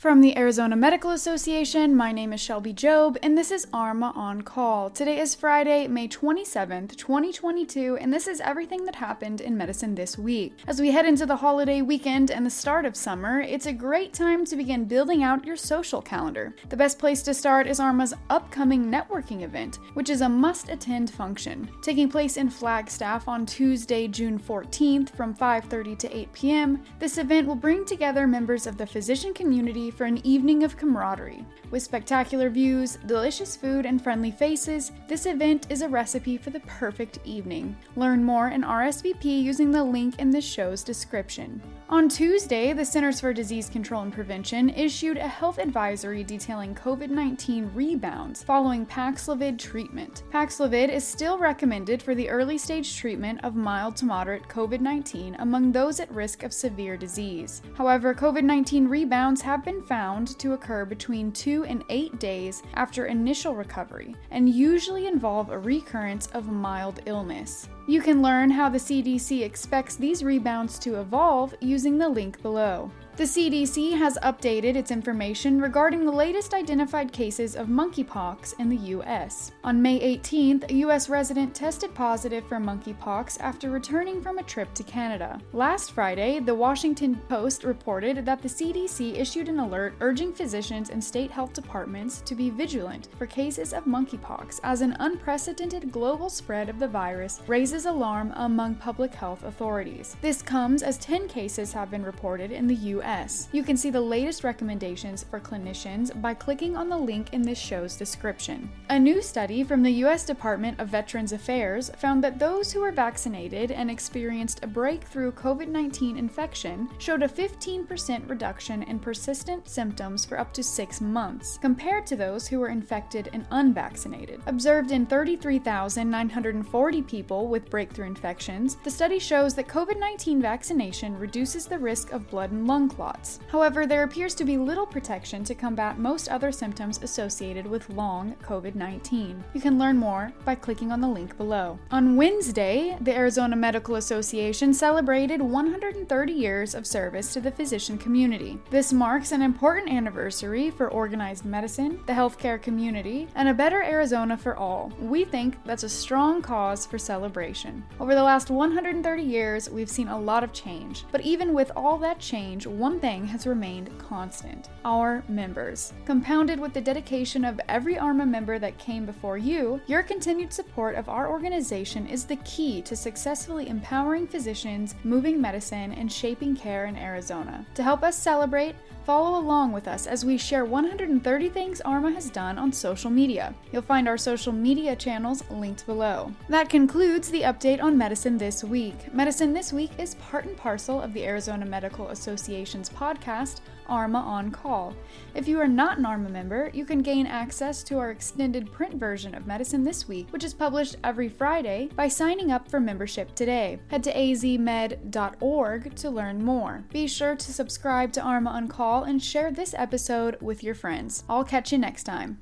From the Arizona Medical Association, my name is Shelby Job, and this is ARMA on Call. Today is Friday, May 27th, 2022, and this is everything that happened in medicine this week. As we head into the holiday weekend and the start of summer, it's a great time to begin building out your social calendar. The best place to start is ARMA's upcoming networking event, which is a must attend function. Taking place in Flagstaff on Tuesday, June 14th from 5:30 to 8 p.m., this event will bring together members of the physician community for an evening of camaraderie. With spectacular views, delicious food, and friendly faces, this event is a recipe for the perfect evening. Learn more and RSVP using the link in this show's description. On Tuesday, the Centers for Disease Control and Prevention issued a health advisory detailing COVID 19 rebounds following Paxlovid treatment. Paxlovid is still recommended for the early stage treatment of mild to moderate COVID 19 among those at risk of severe disease. However, COVID 19 rebounds have been found to occur between two and eight days after initial recovery and usually involve a recurrence of mild illness. You can learn how the CDC expects these rebounds to evolve using the link below. The CDC has updated its information regarding the latest identified cases of monkeypox in the U.S. On May 18th, a U.S. resident tested positive for monkeypox after returning from a trip to Canada. Last Friday, the Washington Post reported that the CDC issued an alert urging physicians and state health departments to be vigilant for cases of monkeypox as an unprecedented global spread of the virus raises alarm among public health authorities. This comes as 10 cases have been reported in the U.S. You can see the latest recommendations for clinicians by clicking on the link in this show's description. A new study from the US Department of Veterans Affairs found that those who were vaccinated and experienced a breakthrough COVID 19 infection showed a 15% reduction in persistent symptoms for up to six months, compared to those who were infected and unvaccinated. Observed in 33,940 people with breakthrough infections, the study shows that COVID 19 vaccination reduces the risk of blood and lung clots. However, there appears to be little protection to combat most other symptoms associated with long COVID 19. You can learn more by clicking on the link below. On Wednesday, the Arizona Medical Association celebrated 130 years of service to the physician community. This marks an important anniversary for organized medicine, the healthcare community, and a better Arizona for all. We think that's a strong cause for celebration. Over the last 130 years, we've seen a lot of change, but even with all that change, one thing has remained constant our members. Compounded with the dedication of every ARMA member that came before you, your continued support of our organization is the key to successfully empowering physicians, moving medicine, and shaping care in Arizona. To help us celebrate, follow along with us as we share 130 things ARMA has done on social media. You'll find our social media channels linked below. That concludes the update on Medicine This Week. Medicine This Week is part and parcel of the Arizona Medical Association podcast, ARMA On Call. If you are not an ARMA member, you can gain access to our extended print version of Medicine This Week, which is published every Friday, by signing up for membership today. Head to azmed.org to learn more. Be sure to subscribe to ARMA On Call and share this episode with your friends. I'll catch you next time.